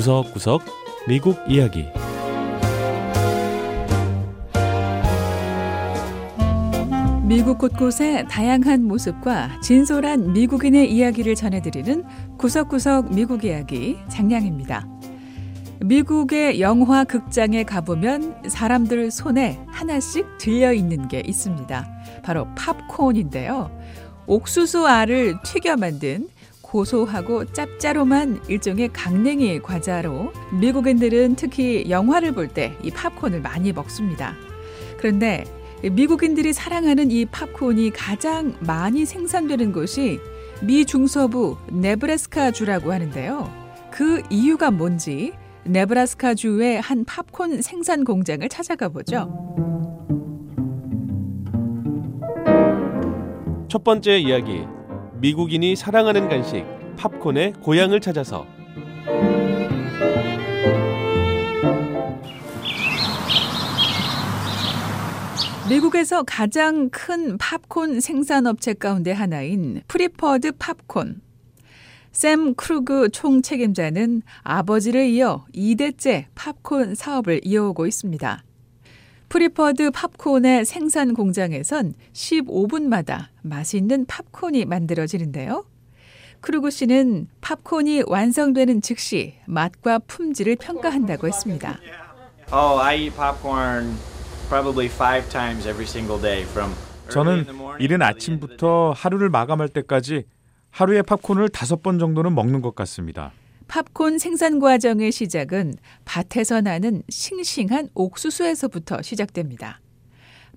구석구석 미국 이야기 미국 곳곳의 다양한 모습과 진솔한 미국인의 이야기를 전해드리는 구석구석 미국 이야기 장량입니다. 미국의 영화 극장에 가보면 사람들 손에 하나씩 들려 있는 게 있습니다. 바로 팝콘인데요. 옥수수 알을 튀겨 만든 고소하고 짭짜름한 일종의 강냉이 과자로 미국인들은 특히 영화를 볼 때 이 팝콘을 많이 먹습니다. 그런데 미국인들이 사랑하는 이 팝콘이 가장 많이 생산되는 곳이 미 중서부 네브라스카주라고 하는데요. 그 이유가 뭔지 네브라스카주의 한 팝콘 생산 공장을 찾아가 보죠. 첫 번째 이야기 미국인이 사랑하는 간식 팝콘의 고향을 찾아서 미국에서 가장 큰 팝콘 생산업체 가운데 하나인 Preferred Popcorn. 샘 크루그 총책임자는 아버지를 이어 2대째 팝콘 사업을 이어오고 있습니다. Preferred Popcorn의 생산 공장에선 15분마다 맛있는 팝콘이 만들어지는데요. 크루그 씨는 팝콘이 완성되는 즉시 맛과 품질을 평가한다고 했습니다. Oh, I eat popcorn probably five times every single day from 저는 이른 아침부터 하루를 마감할 때까지 하루에 팝콘을 다섯 번 정도는 먹는 것 같습니다. 팝콘 생산 과정의 시작은 밭에서 나는 싱싱한 옥수수에서부터 시작됩니다.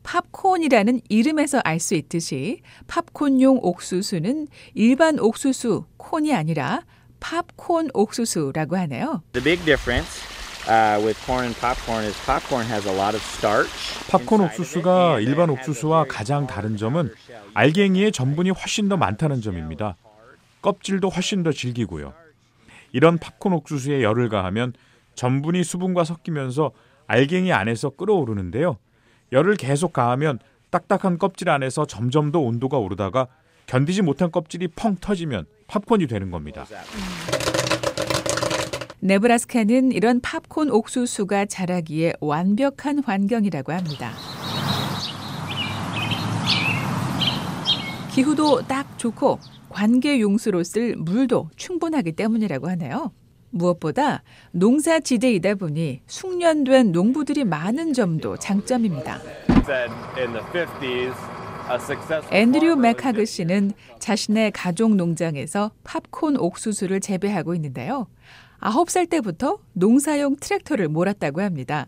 팝콘이라는 이름에서 알 수 있듯이 팝콘용 옥수수는 일반 옥수수 콘이 아니라 팝콘 옥수수라고 하네요. The big difference uh, with corn and popcorn is popcorn has a lot of starch. 팝콘 옥수수가 and 일반 옥수수와 very 가장 다른 점은. 알갱이의 전분이 훨씬 더 많다는 점입니다. 껍질도 훨씬 더 질기고요. 이런 팝콘 옥수수에 열을 가하면 전분이 수분과 섞이면서 알갱이 안에서 끓어오르는데요. 열을 계속 가하면 딱딱한 껍질 안에서 점점 더 온도가 오르다가 견디지 못한 껍질이 펑 터지면 팝콘이 되는 겁니다. 네브라스카는 이런 팝콘 옥수수가 자라기에 완벽한 환경이라고 합니다. 기후도 딱 좋고 관계 용수로 쓸 물도 충분하기 때문이라고 하네요. 무엇보다 농사 지대이다 보니 숙련된 농부들이 많은 점도 장점입니다. 앤드류 맥하그 씨는 자신의 가족 농장에서 팝콘 옥수수를 재배하고 있는데요. 9살 때부터 농사용 트랙터를 몰았다고 합니다.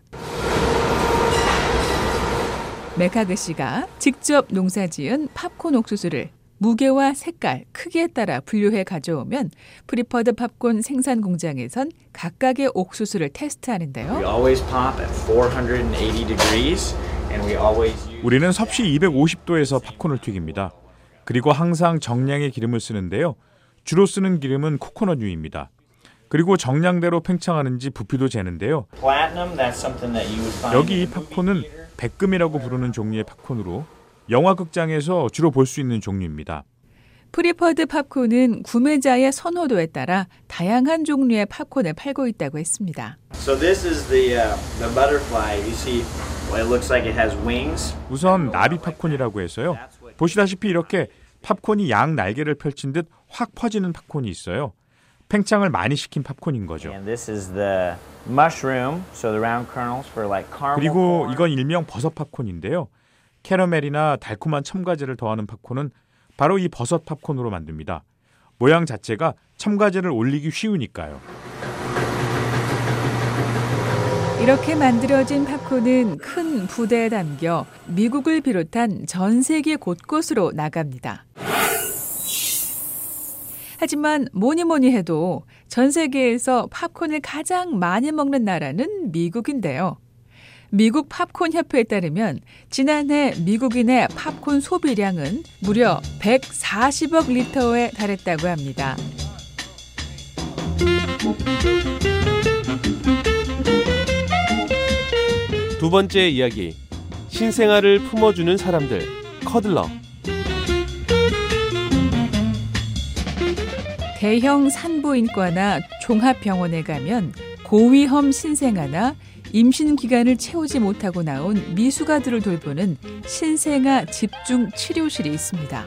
맥하그 씨가 직접 농사 지은 팝콘 옥수수를 무게와 색깔, 크기에 따라 분류해 가져오면 Preferred Popcorn 생산 공장에선 각각의 옥수수를 We 테스트하는데요. always pop at 480 degrees, and we always use. 우리는 섭씨 250도에서 팝콘을 튀깁니다. 그리고 항상 정량의 기름을 쓰는데요. 주로 쓰는 기름은 코코넛유입니다. 그리고 정량대로 팽창하는지 부피도 재는데요. 여기 이 팝콘은. 백금이라고 부르는 종류의 팝콘으로 영화 극장에서 주로 볼 수 있는 종류입니다. Preferred Popcorn은 구매자의 선호도에 따라 다양한 종류의 팝콘을 팔고 있다고 했습니다. So this is the uh, the butterfly. You see, well, it looks like it has wings. 우선 나비 팝콘이라고 해서요. 보시다시피 이렇게 팝콘이 양 날개를 펼친 듯 확 퍼지는 팝콘이 있어요. 팽창을 많이 시킨 팝콘인 거죠. 그리고. 이건 일명 버섯 팝콘인데요. 캐러멜이나 달콤한 첨가제를 더하는 팝콘은 바로 이 버섯 팝콘으로 만듭니다. 모양 자체가 첨가제를 올리기 쉬우니까요. 이렇게 만들어진 팝콘은 큰 부대에 담겨 미국을 비롯한 전 세계 곳곳으로 나갑니다. 하지만 뭐니 뭐니 해도 전 세계에서 팝콘을 가장 많이 먹는 나라는 미국인데요. 미국 팝콘 협회에 따르면 지난해 미국인의 팝콘 소비량은 무려 140억 리터에 달했다고 합니다. 두 번째 이야기. 신생아를 품어주는 사람들. 커들러. 대형 산부인과나 종합병원에 가면 고위험 신생아나 임신 기간을 채우지 못하고 나온 미숙아들을 돌보는 신생아 집중 치료실이 있습니다.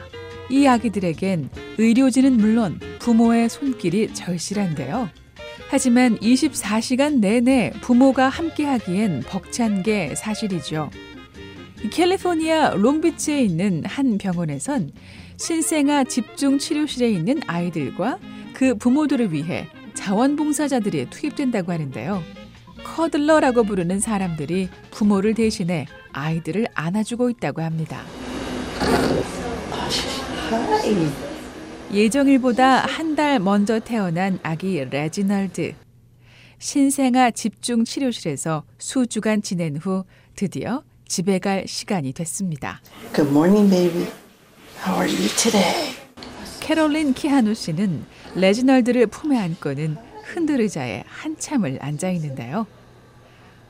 이 아기들에겐 의료진은 물론 부모의 손길이 절실한데요. 하지만 24시간 내내 부모가 함께 하기엔 벅찬 게 사실이죠. 캘리포니아 롱비치에 있는 한 병원에선 신생아 집중 치료실에 있는 아이들과 그 부모들을 위해 자원봉사자들이 투입된다고 하는데요. cuddler라고 부르는 사람들이 부모를 대신해 아이들을 안아주고 있다고 합니다. 예정일보다 한 달 먼저 태어난 아기 레지널드. 신생아 집중 치료실에서 수주간 지낸 후 드디어 집에 갈 시간이 됐습니다. Good morning, baby. How are you today? 캐롤린 키하누 씨는 레지널드를 품에 안고는 흔들의자에 한참을 앉아 있는데요.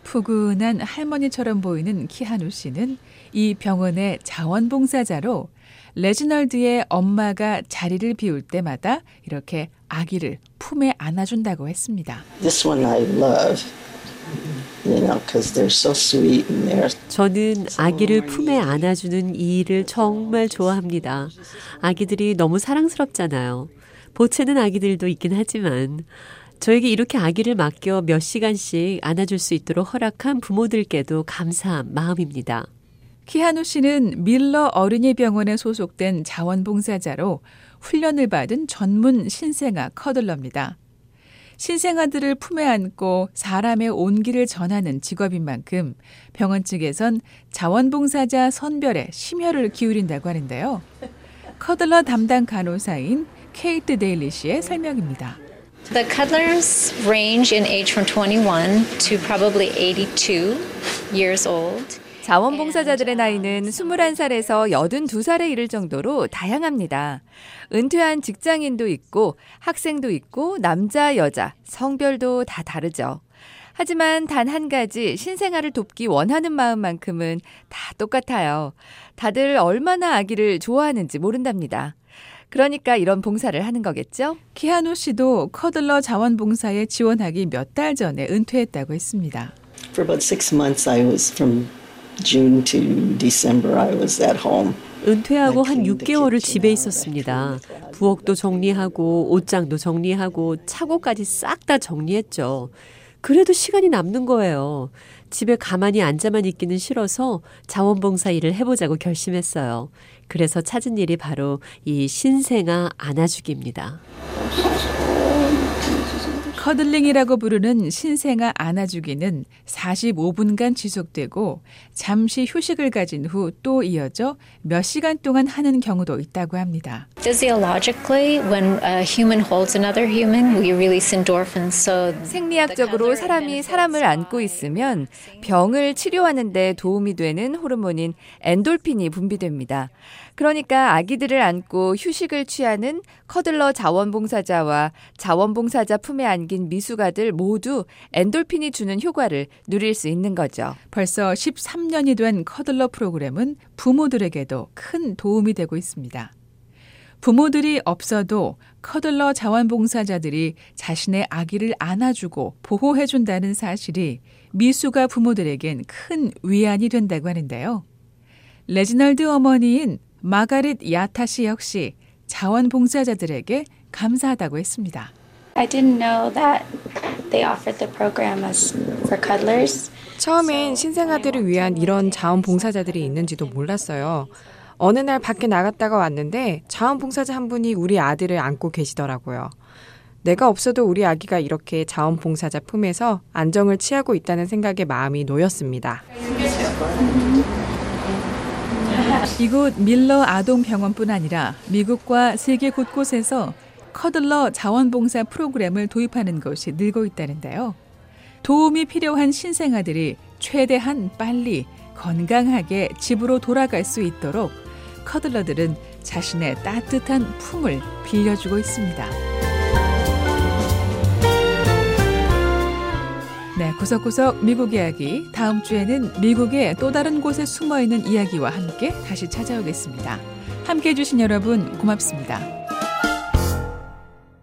푸근한 할머니처럼 보이는 키하누 씨는 이 병원의 자원봉사자로 레지널드의 엄마가 자리를 비울 때마다 이렇게 아기를 품에 안아준다고 했습니다. This one I love. You know, because they're so sweet and they're 저는 아기를 품에 안아주는 이 일을 정말 좋아합니다. 아기들이 너무 사랑스럽잖아요. 보채는 아기들도 있긴 하지만 저에게 이렇게 아기를 맡겨 몇 시간씩 안아줄 수 있도록 허락한 부모들께도 감사한 마음입니다. 키하누 씨는 밀러 어린이 병원에 소속된 자원봉사자로 훈련을 받은 전문 신생아 커들러입니다. 신생아들을 품에 안고 사람의 온기를 전하는 직업인 만큼 병원 측에선 자원봉사자 선별에 심혈을 기울인다고 하는데요. cuddler 담당 간호사인 케이트 데일리 씨의 설명입니다. The cuddlers range in age from 21 to probably 82 years old. 자원봉사자들의 나이는 21살에서 82살에 이를 정도로 다양합니다. 은퇴한 직장인도 있고 학생도 있고 남자, 여자, 성별도 다 다르죠. 하지만 단 한 가지 신생아를 돕기 원하는 마음만큼은 다 똑같아요. 다들 얼마나 아기를 좋아하는지 모른답니다. 그러니까 이런 봉사를 하는 거겠죠? 키하누 씨도 커들러 자원봉사에 지원하기 몇 달 전에 은퇴했다고 했습니다. for about six months. I was from June to December. I was at home. 은퇴하고 한 6개월을 집에 있었습니다. 부엌도 정리하고 옷장도 정리하고 차고까지 싹 다 정리했죠. 그래도 시간이 남는 거예요. 집에 가만히 앉아만 있기는 싫어서 자원봉사 일을 해보자고 결심했어요. 그래서 찾은 일이 바로 이 신생아 안아주기입니다. cuddling이라고 부르는 신생아 안아주기는 45분간 지속되고 잠시 휴식을 가진 후 또 이어져 몇 시간 동안 하는 경우도 있다고 합니다. Physiologically, when a human holds another human, we release endorphins. So 생리학적으로 사람이 사람을 안고 있으면 병을 치료하는 데 도움이 되는 호르몬인 엔돌핀이 분비됩니다. 그러니까 아기들을 안고 휴식을 취하는 cuddler 자원봉사자와 자원봉사자 품에 안긴 미숙아들 모두 엔돌핀이 주는 효과를 누릴 수 있는 거죠. 벌써 13년이 된 cuddler 프로그램은 부모들에게도 큰 도움이 되고 있습니다. 부모들이 없어도 cuddler 자원봉사자들이 자신의 아기를 안아주고 보호해준다는 사실이 미숙아 부모들에겐 큰 위안이 된다고 하는데요. 레지널드 어머니인 마가릿 야타 씨 역시 자원봉사자들에게 감사하다고 했습니다. I didn't know that they offered the program as for cuddlers. 처음엔 신생아들을 위한 이런 자원봉사자들이 있는지도 몰랐어요. 어느 날 밖에 나갔다가 왔는데 자원봉사자 한 분이 우리 아들을 안고 계시더라고요. 내가 없어도 우리 아기가 이렇게 자원봉사자 품에서 안정을 취하고 있다는 생각에 마음이 놓였습니다. 이곳 밀러 아동병원뿐 아니라 미국과 세계 곳곳에서 커들러 자원봉사 프로그램을 도입하는 것이 늘고 있다는데요. 도움이 필요한 신생아들이 최대한 빨리 건강하게 집으로 돌아갈 수 있도록 커들러들은 자신의 따뜻한 품을 빌려주고 있습니다. 네, 구석구석 미국 이야기. 다음 주에는 미국의 또 다른 곳에 숨어 있는 이야기와 함께 다시 찾아오겠습니다. 함께 해주신 여러분 고맙습니다.